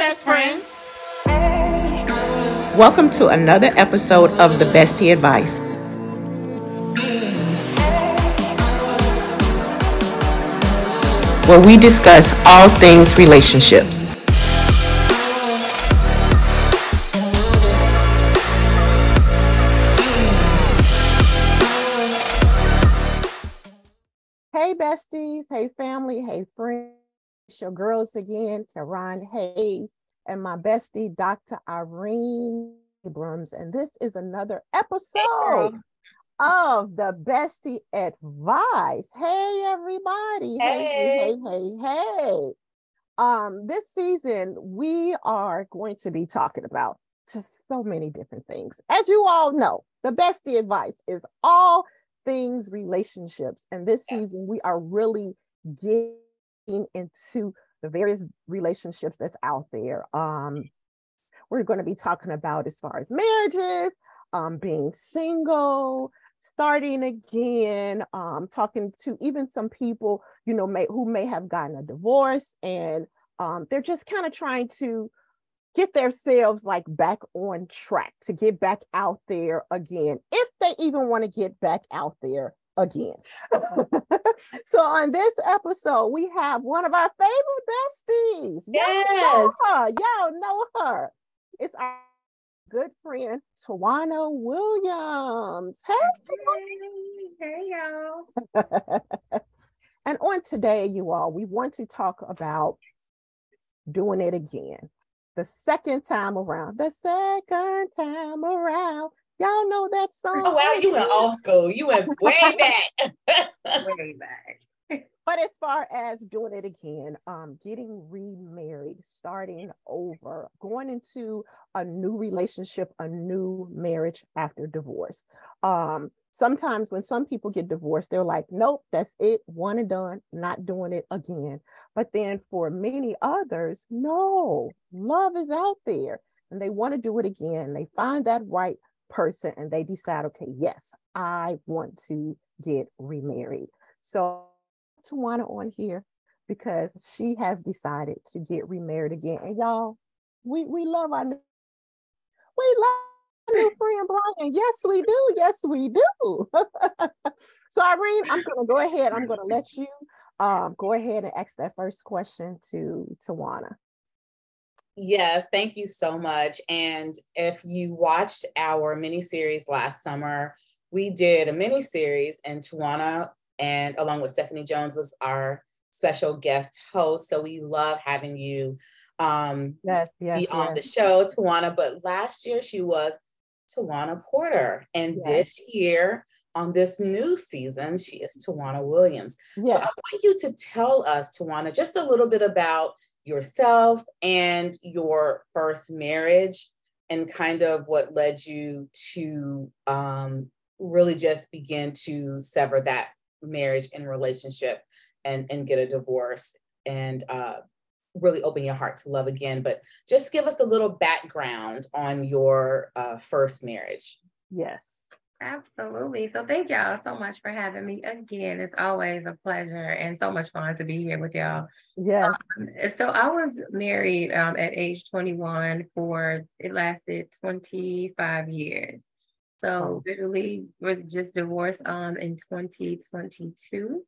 best friends. Welcome to another episode of the Bestie Advice. Where we discuss all things relationships. Hey, besties. Hey, family. Hey, friends. Your girls again, Karan Hayes, and my bestie, Dr. Irene Abrams. And this is another episode of the Bestie Advice. Hey, everybody. Hey, hey, hey, hey, hey. Um, this season, we are going to be talking about just so many different things. As you all know, the Bestie Advice is all things relationships. And this yes. season, we are really getting into the various relationships that's out there. Um, we're going to be talking about as far as marriages, um, being single, starting again, um, talking to even some people, you know, may, who may have gotten a divorce and um, they're just kind of trying to get themselves like back on track to get back out there again, if they even want to get back out there again. so on this episode, we have one of our favorite besties. Yes. Y'all know her. Y'all know her. It's our good friend Tjuana Williams. Hey, hey, y'all. and on today, you all, we want to talk about doing it again. The second time around, the second time around. Y'all know that song. Oh wow, you went old school. You went way back. way back. But as far as doing it again, um, getting remarried, starting over, going into a new relationship, a new marriage after divorce. Um, sometimes when some people get divorced, they're like, nope, that's it, one and done, not doing it again. But then for many others, no, love is out there and they want to do it again. They find that right person and they decide, okay, yes, I want to get remarried. So Tjuana on here because she has decided to get remarried again. And y'all, we we love our new, we love our new friend Brian. Yes, we do. Yes, we do. so Irene, I'm gonna go ahead. I'm gonna let you um, go ahead and ask that first question to Tjuana. Yes, thank you so much. And if you watched our mini series last summer, we did a mini series, and Tjuana and along with Stephanie Jones was our special guest host. So we love having you um, yes, yes, be yes. on the show, Tjuana. But last year she was Tjuana Porter, and this year on this new season she is Tjuana Williams. So I want you to tell us, Tjuana, just a little bit about yourself and your first marriage and kind of what led you to um, really just begin to sever that marriage and relationship and and get a divorce and uh, really open your heart to love again. But just give us a little background on your uh, first marriage. Yes Absolutely. So thank y'all so much for having me again. It's always a pleasure and so much fun to be here with y'all. Yes. Um, so I was married um, at age 21 for it lasted 25 years. So literally was just divorced um in 2022.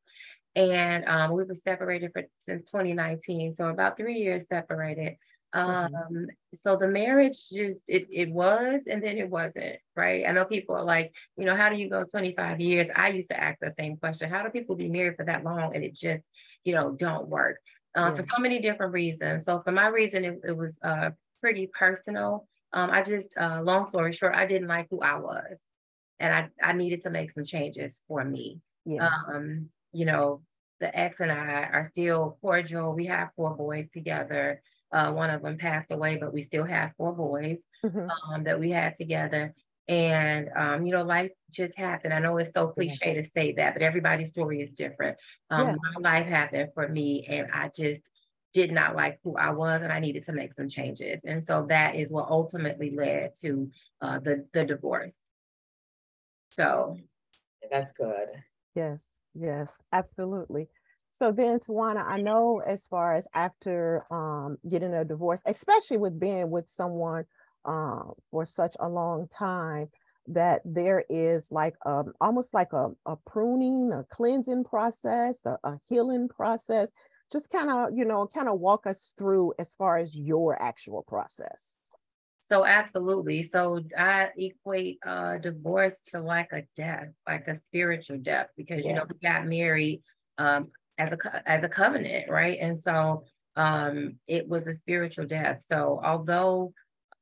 And um, we were separated for since 2019. So about three years separated. Um, mm-hmm. so the marriage just it it was and then it wasn't, right? I know people are like, you know, how do you go 25 years? I used to ask the same question. How do people be married for that long and it just, you know, don't work? Um, for so many different reasons. So for my reason, it, it was uh pretty personal. Um, I just, uh, long story short, I didn't like who I was, and I I needed to make some changes for me. Yeah. Um, you know, the ex and I are still cordial. We have four boys together. Uh, one of them passed away, but we still have four boys mm-hmm. um, that we had together. And um, you know, life just happened. I know it's so cliche to say that, but everybody's story is different. Um, yeah. My life happened for me, and I just did not like who I was and I needed to make some changes. And so that is what ultimately led to uh, the, the divorce. So that's good. Yes, yes, absolutely. So then, Tjuana, I know as far as after um, getting a divorce, especially with being with someone uh, for such a long time, that there is like um, almost like a, a pruning, a cleansing process, a, a healing process. Just kind of, you know, kind of walk us through as far as your actual process. So absolutely. So I equate uh, divorce to like a death, like a spiritual death, because yeah. you know we got married um, as a as a covenant, right? And so um, it was a spiritual death. So although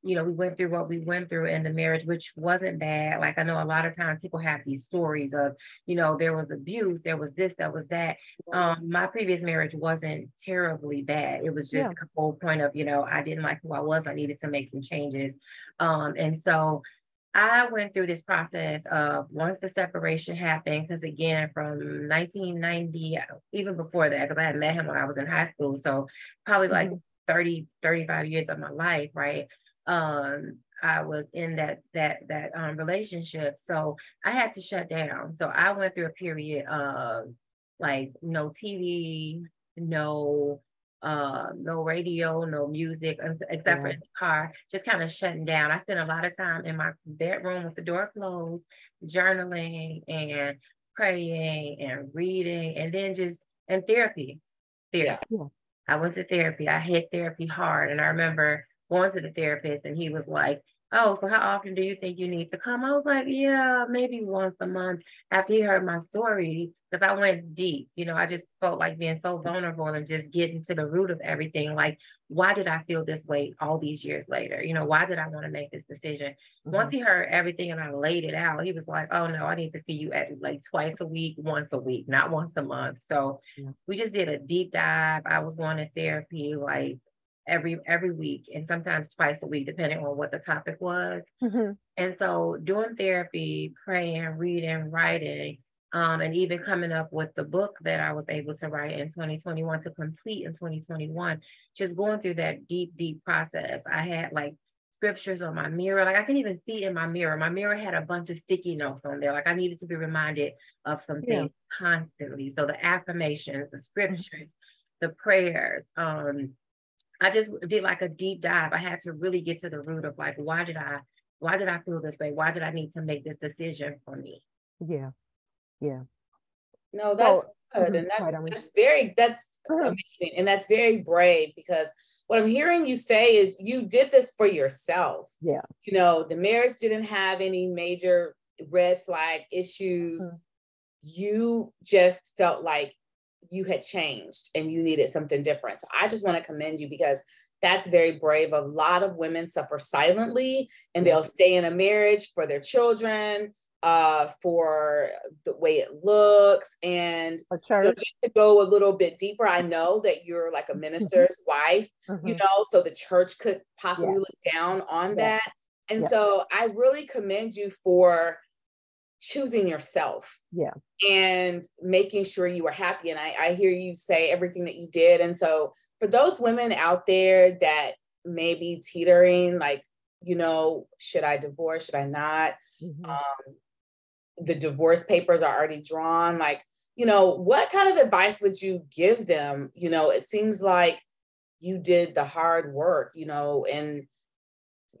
you know, we went through what we went through in the marriage, which wasn't bad. Like I know a lot of times people have these stories of, you know, there was abuse, there was this, there was that. Um, my previous marriage wasn't terribly bad. It was just yeah. a whole point of, you know, I didn't like who I was. I needed to make some changes. Um, and so I went through this process of once the separation happened, because again, from 1990, even before that, because I had met him when I was in high school. So probably like mm-hmm. 30, 35 years of my life, right? um, I was in that that that um, relationship. So I had to shut down. So I went through a period of like no TV, no uh, no radio, no music, except yeah. for in the car, just kind of shutting down. I spent a lot of time in my bedroom with the door closed, journaling and praying and reading, and then just and therapy. Therapy. Yeah. I went to therapy. I hit therapy hard, and I remember going to the therapist and he was like, Oh, so how often do you think you need to come? I was like, Yeah, maybe once a month after he heard my story, because I went deep. You know, I just felt like being so vulnerable and just getting to the root of everything. Like, why did I feel this way all these years later? You know, why did I want to make this decision? Mm-hmm. Once he heard everything and I laid it out, he was like, Oh no, I need to see you at like twice a week, once a week, not once a month. So yeah. we just did a deep dive. I was going to therapy like every every week and sometimes twice a week depending on what the topic was mm-hmm. and so doing therapy praying reading writing um, and even coming up with the book that i was able to write in 2021 to complete in 2021 just going through that deep deep process i had like scriptures on my mirror like i can even see in my mirror my mirror had a bunch of sticky notes on there like i needed to be reminded of some yeah. things constantly so the affirmations the scriptures mm-hmm. the prayers um I just did like a deep dive. I had to really get to the root of like, why did I, why did I feel this way? Why did I need to make this decision for me? Yeah. Yeah. No, that's so, good. And that's, that's very, that's amazing. And that's very brave because what I'm hearing you say is you did this for yourself. Yeah. You know, the marriage didn't have any major red flag issues. Mm-hmm. You just felt like you had changed and you needed something different. So I just want to commend you because that's very brave. A lot of women suffer silently and they'll stay in a marriage for their children, uh, for the way it looks. And just to go a little bit deeper, I know that you're like a mm-hmm. minister's wife, mm-hmm. you know, so the church could possibly yeah. look down on yeah. that. And so I really commend you for choosing yourself yeah. and making sure you are happy. And I, I hear you say everything that you did. And so for those women out there that may be teetering like you know should i divorce? Should i not? Mm-hmm. um, the divorce papers are already drawn. Like you know what kind of advice would you give them? You know it seems like you did the hard work you know and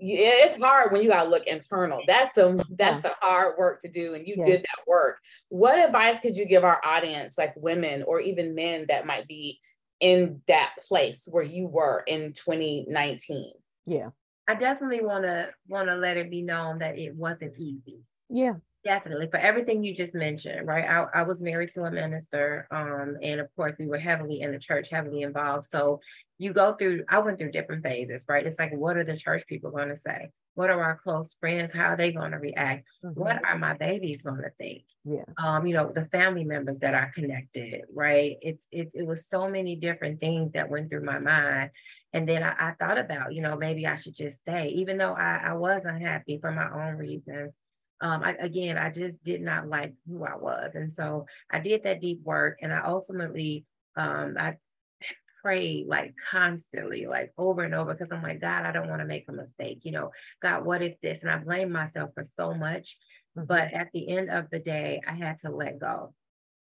it's hard when you gotta look internal. That's some that's yeah. a hard work to do, and you yeah. did that work. What advice could you give our audience, like women or even men that might be in that place where you were in 2019? Yeah. I definitely wanna wanna let it be known that it wasn't easy. Yeah. Definitely for everything you just mentioned, right? I, I was married to a minister, um, and of course we were heavily in the church, heavily involved. So you go through, I went through different phases, right? It's like, what are the church people going to say? What are our close friends? How are they going to react? Mm-hmm. What are my babies going to think? Yeah. Um, you know, the family members that are connected, right? It's it's it was so many different things that went through my mind. And then I, I thought about, you know, maybe I should just stay, even though I, I was unhappy for my own reasons um, I, again, I just did not like who I was. And so I did that deep work and I ultimately, um, I prayed like constantly, like over and over, because I'm like, God, I don't want to make a mistake. You know, God, what if this? And I blame myself for so much. Mm-hmm. But at the end of the day, I had to let go.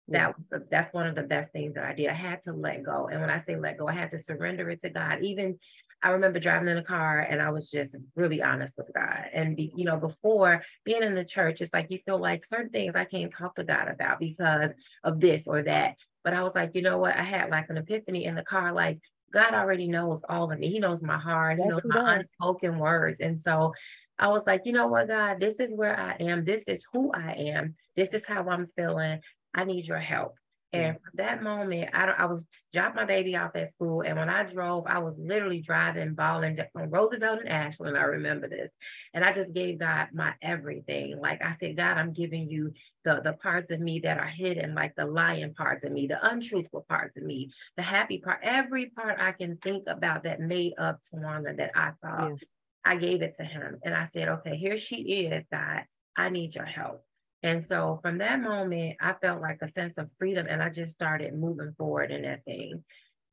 that was the, that's one of the best things that I did. I had to let go. And when I say let go, I had to surrender it to God. Even I remember driving in a car and I was just really honest with God. And be, you know, before being in the church, it's like you feel like certain things I can't talk to God about because of this or that. But I was like, you know what? I had like an epiphany in the car, like God already knows all of me. He knows my heart. Yes, he knows he my does. unspoken words. And so I was like, you know what, God, this is where I am. This is who I am. This is how I'm feeling. I need your help. And mm-hmm. from that moment, I, I was dropped my baby off at school. And when I drove, I was literally driving, bawling on Roosevelt and Ashland. I remember this. And I just gave God my everything. Like I said, God, I'm giving you the, the parts of me that are hidden, like the lying parts of me, the untruthful parts of me, the happy part, every part I can think about that made up Tjuana that I thought yeah. I gave it to him. And I said, okay, here she is, God. I need your help. And so from that moment, I felt like a sense of freedom and I just started moving forward in that thing.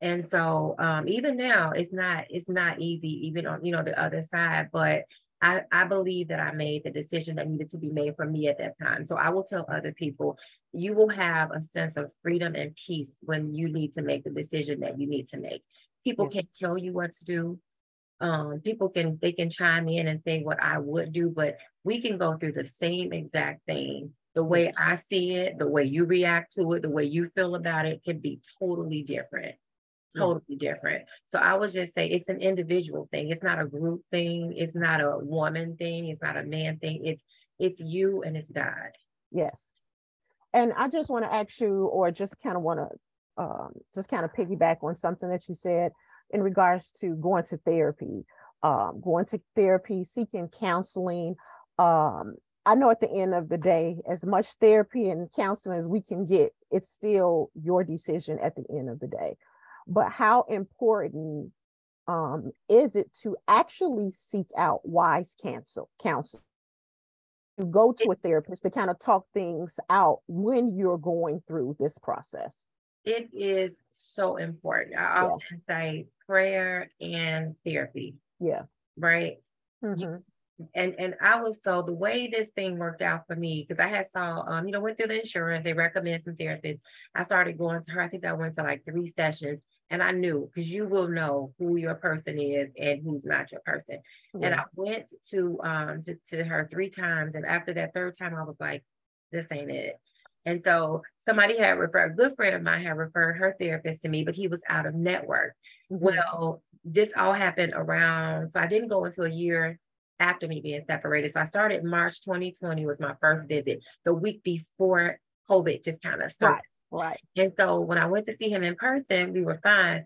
And so um, even now, it's not it's not easy, even on you know the other side. But I, I believe that I made the decision that needed to be made for me at that time. So I will tell other people, you will have a sense of freedom and peace when you need to make the decision that you need to make. People yeah. can't tell you what to do um, people can they can chime in and say what I would do, but we can go through the same exact thing. The way I see it, the way you react to it, the way you feel about it can be totally different. Totally different. So I would just say it's an individual thing. It's not a group thing. It's not a woman thing. It's not a man thing. It's it's you and it's God. Yes. And I just want to ask you, or just kind of want to um, just kind of piggyback on something that you said in regards to going to therapy, um, going to therapy, seeking counseling. Um, I know at the end of the day, as much therapy and counseling as we can get, it's still your decision at the end of the day. But how important um, is it to actually seek out wise counsel, counsel, to go to a therapist to kind of talk things out when you're going through this process? It is so important. I often yeah. say prayer and therapy. Yeah. Right. Mm-hmm. And and I was so the way this thing worked out for me because I had saw um you know went through the insurance they recommend some therapists I started going to her I think I went to like three sessions and I knew because you will know who your person is and who's not your person and I went to um to, to her three times and after that third time I was like this ain't it and so somebody had referred, a good friend of mine had referred her therapist to me, but he was out of network. Mm-hmm. Well, this all happened around, so I didn't go until a year after me being separated. So I started March 2020 was my first visit, the week before COVID just kind of started. Right, right. And so when I went to see him in person, we were fine.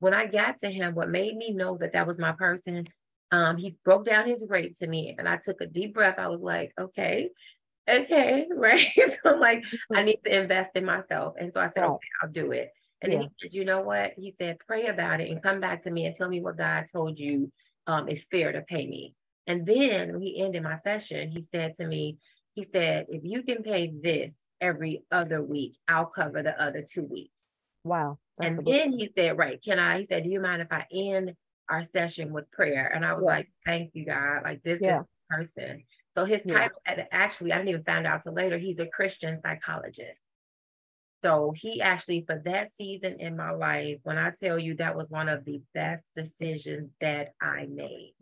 When I got to him, what made me know that that was my person, um, he broke down his rate to me and I took a deep breath. I was like, okay, okay, right? so I'm like, I mm-hmm. need to invest in myself. And so I said, okay, I'll do it. And yeah. he said, you know what? He said, pray about it and come back to me and tell me what God told you um, is fair to pay me. And then when he ended my session, he said to me, he said, if you can pay this every other week, I'll cover the other two weeks. Wow. And then he said, right, can I? He said, do you mind if I end our session with prayer? And I was yeah. like, thank you, God. Like this yeah. is person. So his title, yeah. actually, I didn't even find out till later, he's a Christian psychologist. So he actually, for that season in my life, when I tell you that was one of the best decisions that I made,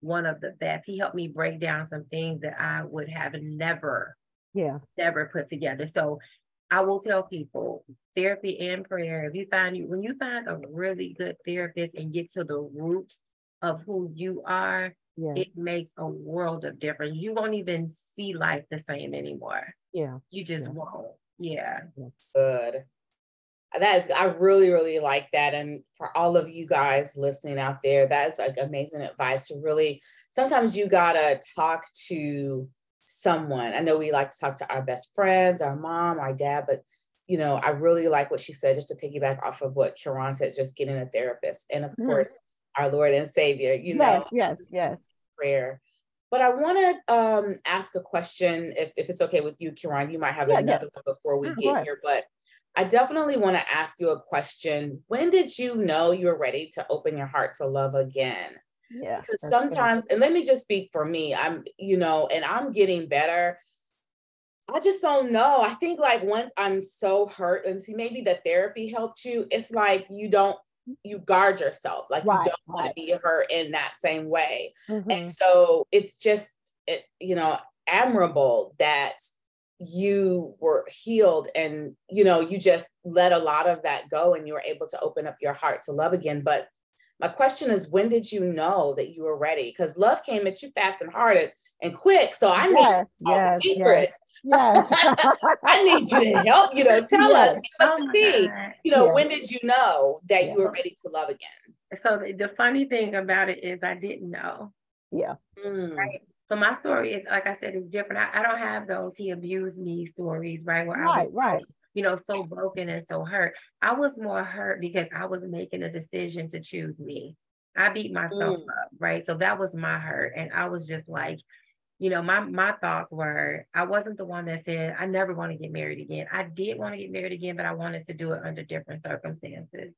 one of the best. He helped me break down some things that I would have never, yeah, never put together. So I will tell people therapy and prayer. If you find you when you find a really good therapist and get to the root of who you are, yeah. it makes a world of difference. You won't even see life the same anymore. Yeah. You just yeah. won't. Yeah. Good. That is, I really, really like that. And for all of you guys listening out there, that's like amazing advice to really, sometimes you gotta talk to someone. I know we like to talk to our best friends, our mom, our dad, but you know, I really like what she said, just to piggyback off of what Kiran said, just getting a therapist. And of mm. course, our Lord and Savior, you yes, know. Yes, yes, Prayer. But I want to um, ask a question, if, if it's okay with you, Kiran. You might have yeah, another yeah. one before we mm, get here, but I definitely want to ask you a question. When did you know you were ready to open your heart to love again? Yeah. Because sometimes, and let me just speak for me, I'm, you know, and I'm getting better. I just don't know. I think like once I'm so hurt, and see, maybe the therapy helped you. It's like you don't you guard yourself, like right, you don't right. want to be hurt in that same way. Mm-hmm. And so it's just it, you know admirable that you were healed and you know you just let a lot of that go and you were able to open up your heart to love again but my question is when did you know that you were ready because love came at you fast and hard and, quick so i need yes, all yes, the secrets yes, yes. i need you to help you know tell yes. us give us oh the tea you know when did you know that you were ready to love again so the, the, funny thing about it is i didn't know yeah mm. right so my story is, like I said, is different. I, I don't have those he abused me stories, right? Where right, I was, right. you know, so broken and so hurt. I was more hurt because I was making a decision to choose me. I beat myself mm. up, right? So that was my hurt. And I was just like, you know, my my thoughts were I wasn't the one that said I never want to get married again. I did want to get married again, but I wanted to do it under different circumstances.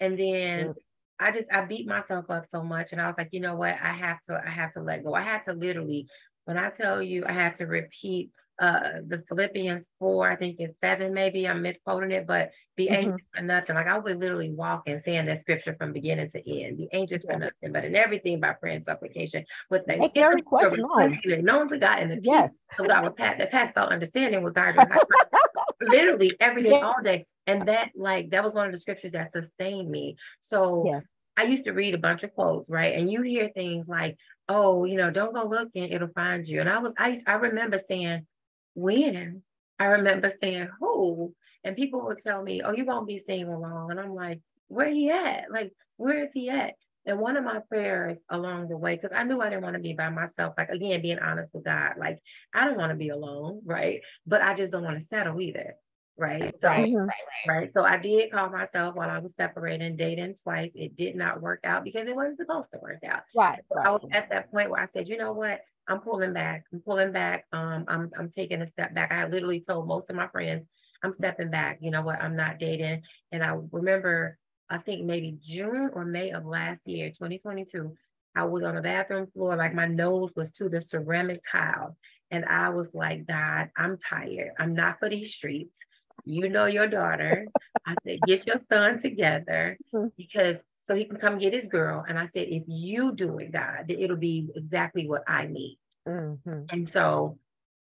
And then. I just I beat myself up so much and I was like, you know what? I have to I have to let go. I had to literally when I tell you I had to repeat uh the Philippians 4, I think it's seven, maybe I'm misquoting it, but be mm-hmm. anxious for nothing. Like I would literally walk and saying that scripture from beginning to end. Be anxious yeah. for nothing, but in everything by prayer and supplication with thanksgiving. Request known. known to God and the yes. peace of God with Pat that Pat's all understanding with God literally every day, yeah. all day. And that like that was one of the scriptures that sustained me. So yeah. I used to read a bunch of quotes, right? And you hear things like, "Oh, you know, don't go looking; it'll find you." And I was, I, used, I remember saying, "When?" I remember saying, "Who?" And people would tell me, "Oh, you won't be single long." And I'm like, "Where he at? Like, where is he at?" And one of my prayers along the way, because I knew I didn't want to be by myself. Like again, being honest with God, like I don't want to be alone, right? But I just don't want to settle either right? So, right, mm-hmm. right, right, right. So I did call myself while I was separating, dating twice. It did not work out because it wasn't supposed to work out. Right. So right. I was at that point where I said, you know what? I'm pulling back. I'm pulling back. Um, I'm I'm taking a step back. I literally told most of my friends, I'm stepping back. You know what? I'm not dating. And I remember, I think maybe June or May of last year, 2022. I was on the bathroom floor, like my nose was to the ceramic tile. And I was like, God, I'm tired. I'm not for these streets you know your daughter. I said, get your son together mm-hmm. because so he can come get his girl. And I said, if you do it, God, it'll be exactly what I need. Mm-hmm. And so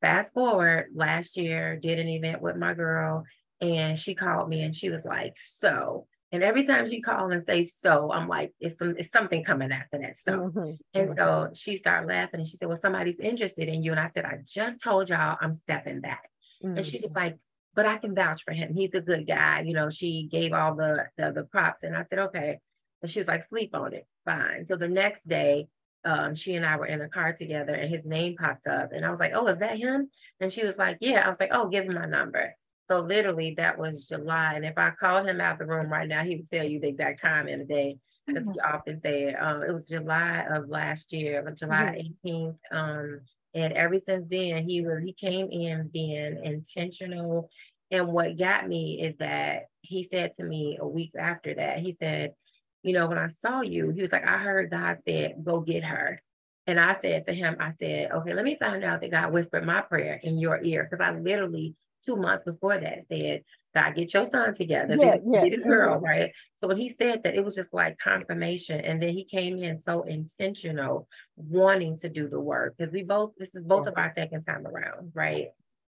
fast forward last year, did an event with my girl, and she called me and she was like, so. And every time she called and say so, I'm like, it's some, it's something coming after that. So, mm-hmm. and so mm-hmm. she started laughing and she said, Well, somebody's interested in you. And I said, I just told y'all I'm stepping back. And she was mm-hmm. like, but I can vouch for him. He's a good guy. You know, she gave all the, the, the props and I said, okay. So she was like, sleep on it. Fine. So the next day, um, she and I were in a car together and his name popped up. And I was like, oh, is that him? And she was like, yeah. I was like, oh, give him my number. So literally that was July. And if I called him out the room right now, he would tell you the exact time and the day. Because mm-hmm. he often said um, it was July of last year, July mm-hmm. 18th. Um, and ever since then, he was he came in being intentional. And what got me is that he said to me a week after that, he said, you know, when I saw you, he was like, I heard God said, go get her. And I said to him, I said, okay, let me find out that God whispered my prayer in your ear. Because I literally, two months before that, said, God, get your son together. Yeah, yeah, get his girl, yeah. right? So when he said that, it was just like confirmation. And then he came in so intentional, wanting to do the work. Because we both, this is both of our second time around, right?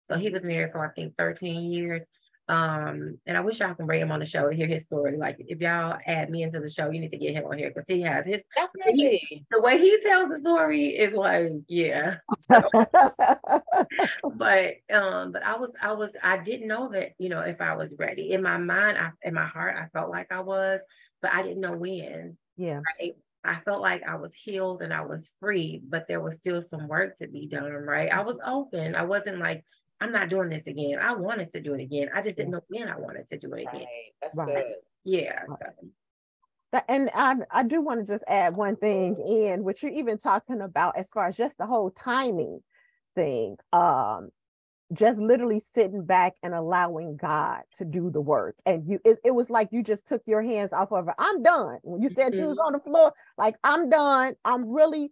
So he was married for I think 13 years. Um, and I wish y'all can bring him on the show to hear his story. Like, if y'all add me into the show, you need to get him on here because he has his definitely he, the way he tells the story is like, yeah. So, but um, but I was I was I didn't know that you know if I was ready in my mind, I, in my heart, I felt like I was, but I didn't know when. Yeah. Right? I felt like I was healed and I was free, but there was still some work to be done. Right. I was open. I wasn't like I'm not doing this again. I wanted to do it again. I just didn't know when I wanted to do it again. Right. That's right. good. Yeah. So. And I, I do want to just add one thing in, which you're even talking about as far as just the whole timing thing. Um, just literally sitting back and allowing God to do the work. And you it, it was like you just took your hands off of it. I'm done. When you said mm-hmm. you was on the floor, like I'm done. I'm really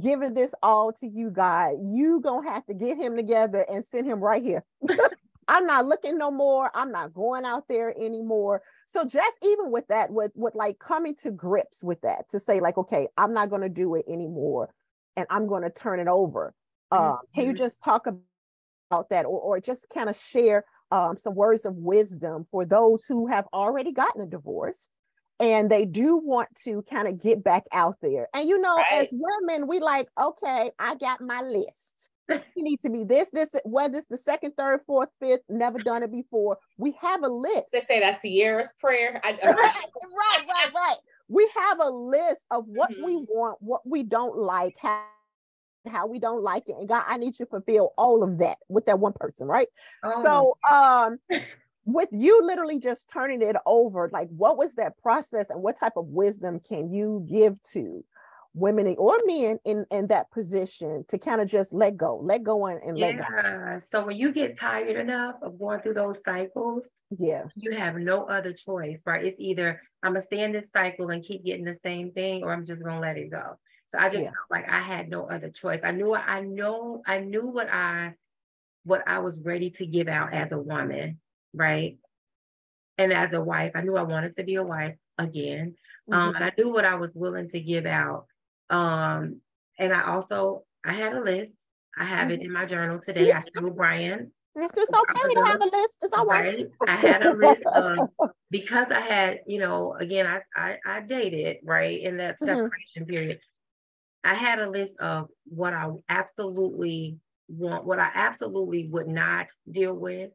giving this all to you, God. You gonna have to get him together and send him right here. I'm not looking no more. I'm not going out there anymore. So just even with that, with with like coming to grips with that, to say like, okay, I'm not to do it anymore, and I'm to turn it over. Mm-hmm. Uh, can you just talk about that, or or just kind of share um, some words of wisdom for those who have already gotten a divorce and they do want to kind of get back out there. And you know, right. as women, we like, okay, I got my list. you need to be this, this, whether it's the second, third, fourth, fifth, never done it before. We have a list. They say that's Sierra's prayer. I, right, right, right, right. We have a list of what mm-hmm. we want, what we don't like, how, how we don't like it. And God, I need you to fulfill all of that with that one person, right? Oh. So um with you literally just turning it over, like what was that process and what type of wisdom can you give to women or men in in that position to kind of just let go let go and, and yeah. let go? So when you get tired enough of going through those cycles yeah. you have no other choice right? It's either i'm gonna stay in this cycle and keep getting the same thing or i'm just gonna let it go. So i just yeah. felt like i had no other choice. I knew i know i knew what i what i was ready to give out as a woman right and as a wife i knew i wanted to be a wife again um, mm-hmm. um, and i knew what i was willing to give out um, and I also I had a list. I have it in my journal today. I told Brian. It's just okay to have a list. It's all right. right. I had a list of because I had, you know, again, I I, I dated right in that mm-hmm. separation mm-hmm. period. I had a list of what I absolutely want, what I absolutely would not deal with,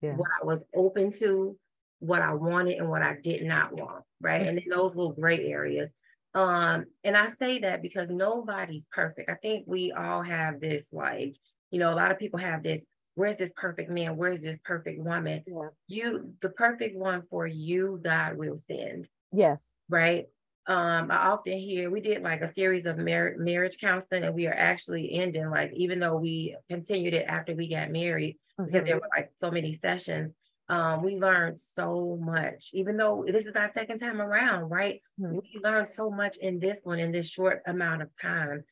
yeah. what I was open to, what I wanted, and what I did not want. Right. And in those little gray areas, um, and I say that because nobody's perfect. I think we all have this, like, you know, a lot of people have this, where's this perfect man? Where's this perfect woman? Yeah. You, the perfect one for you, God will send. Yes. Right. Um, I often hear we did like a series of mar- marriage counseling, and we are actually ending like even though we continued it after we got married mm-hmm. because there mm-hmm. were like so many sessions. Um, we learned so much, even though this is our second time around, right? Mm-hmm. We learned so much in this one in this short amount of time.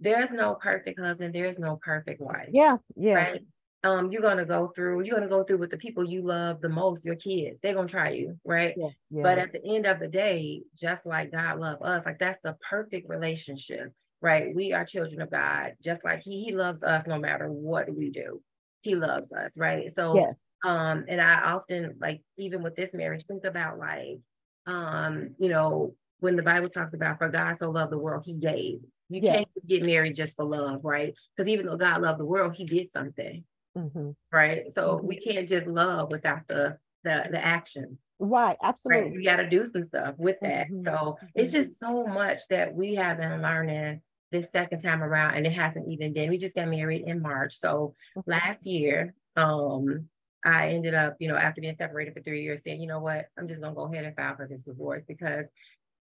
There's no perfect husband, there's no perfect wife. Yeah, yeah. Right? Um, you're gonna go through, you're gonna go through with the people you love the most, your kids. They're gonna try you, right? Yeah, yeah. But at the end of the day, just like God loved us, like that's the perfect relationship, right? We are children of God, just like He, he loves us no matter what we do. He loves us, right? So yes um, and I often like even with this marriage, think about like, um, you know, when the Bible talks about for God so loved the world, he gave. You yeah. can't get married just for love, right? Because even though God loved the world, he did something. Mm-hmm. Right. So mm-hmm. we can't just love without the the the action. Right, absolutely. Right? You got to do some stuff with that. Mm-hmm. So it's mm-hmm. just so much that we have been learning this second time around, and it hasn't even been. We just got married in March. So mm-hmm. last year, um, I ended up, you know, after being separated for three years, saying, you know what, I'm just gonna go ahead and file for this divorce because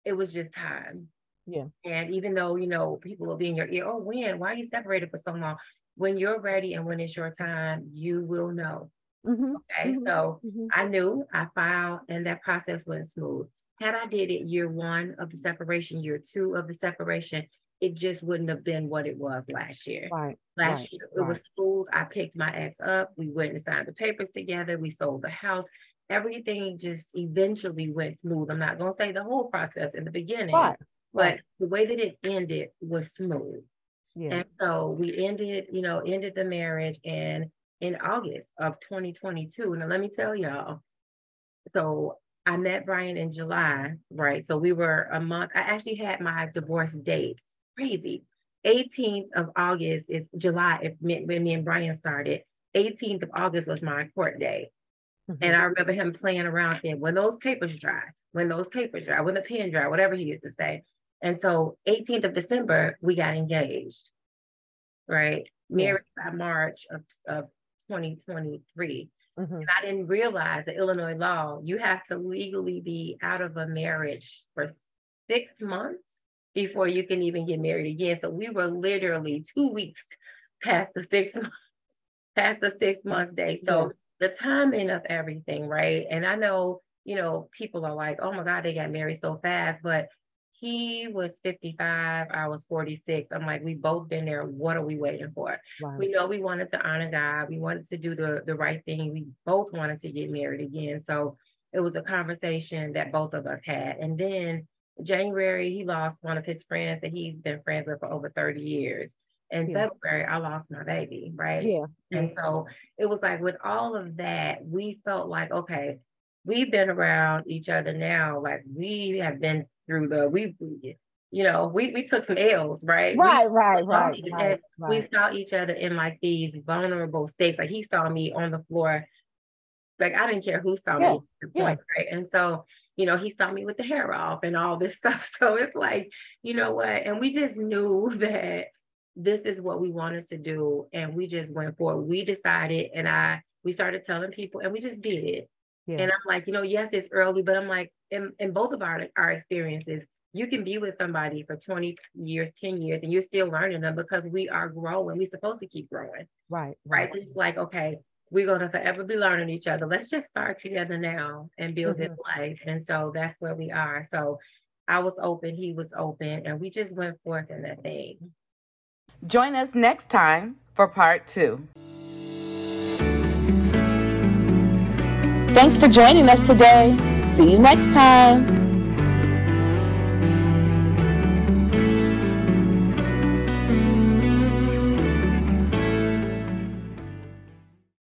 it was just time. Yeah. And even though, you know, people will be in your ear, oh, when? Why are you separated for so long? When you're ready and when it's your time, you will know. Mm-hmm. Okay. Mm-hmm. So mm-hmm. I knew I filed and that process went smooth. Had I did it year one of the separation, year two of the separation, it just wouldn't have been what it was last year. Right. Last right, year it right. was smooth. I picked my ex up. We went and signed the papers together. We sold the house. Everything just eventually went smooth. I'm not gonna say the whole process in the beginning, right. but the way that it ended was smooth. Yeah. And so we ended, you know, ended the marriage and in August of 2022. Now let me tell y'all. So I met Brian in July, right? So we were a month. I actually had my divorce date crazy. 18th of August is July, when me and Brian started. 18th of August was my court day. Mm-hmm. And I remember him playing around saying, when those papers dry, when those papers dry, when the pen dry, whatever he used to say. And so 18th of December, we got engaged, right? Married by March of, of 2023. Mm-hmm. And I didn't realize that Illinois law, you have to legally be out of a marriage for six months before you can even get married again. So we were literally two weeks past the six past the six month day. So yeah. the timing of everything, right? And I know, you know, people are like, oh my God, they got married so fast, but he was 55, I was 46. I'm like, we both been there. What are we waiting for? We know we wanted to honor God. We wanted to do the, the right thing. We both wanted to get married again. So it was a conversation that both of us had. And then January, he lost one of his friends that he's been friends with for over 30 years. In yeah. February, I lost my baby, right? Yeah. And so it was like with all of that, we felt like, okay, we've been around each other now. Like we have been through the we, we you know, we we took some L's, right? Right, we, right, right, right, right. We saw each other in like these vulnerable states. Like he saw me on the floor. Like I didn't care who saw yeah. me yeah. Point, right? And so, you know, he saw me with the hair off and all this stuff. So it's like, you know what? And we just knew that this is what we wanted to do. And we just went for it. We decided and I we started telling people and we just did it. Yeah. And I'm like, you know, yes, it's early, but I'm like, in, in both of our, our experiences, you can be with somebody for 20 years, 10 years, and you're still learning them because we are growing. We're supposed to keep growing. Right. Right. So it's like, okay, we're going to forever be learning each other. Let's just start together now and build mm-hmm. this life. And so that's where we are. So I was open, he was open, and we just went forth in that thing. Join us next time for part two. Thanks for joining us today. See you next time.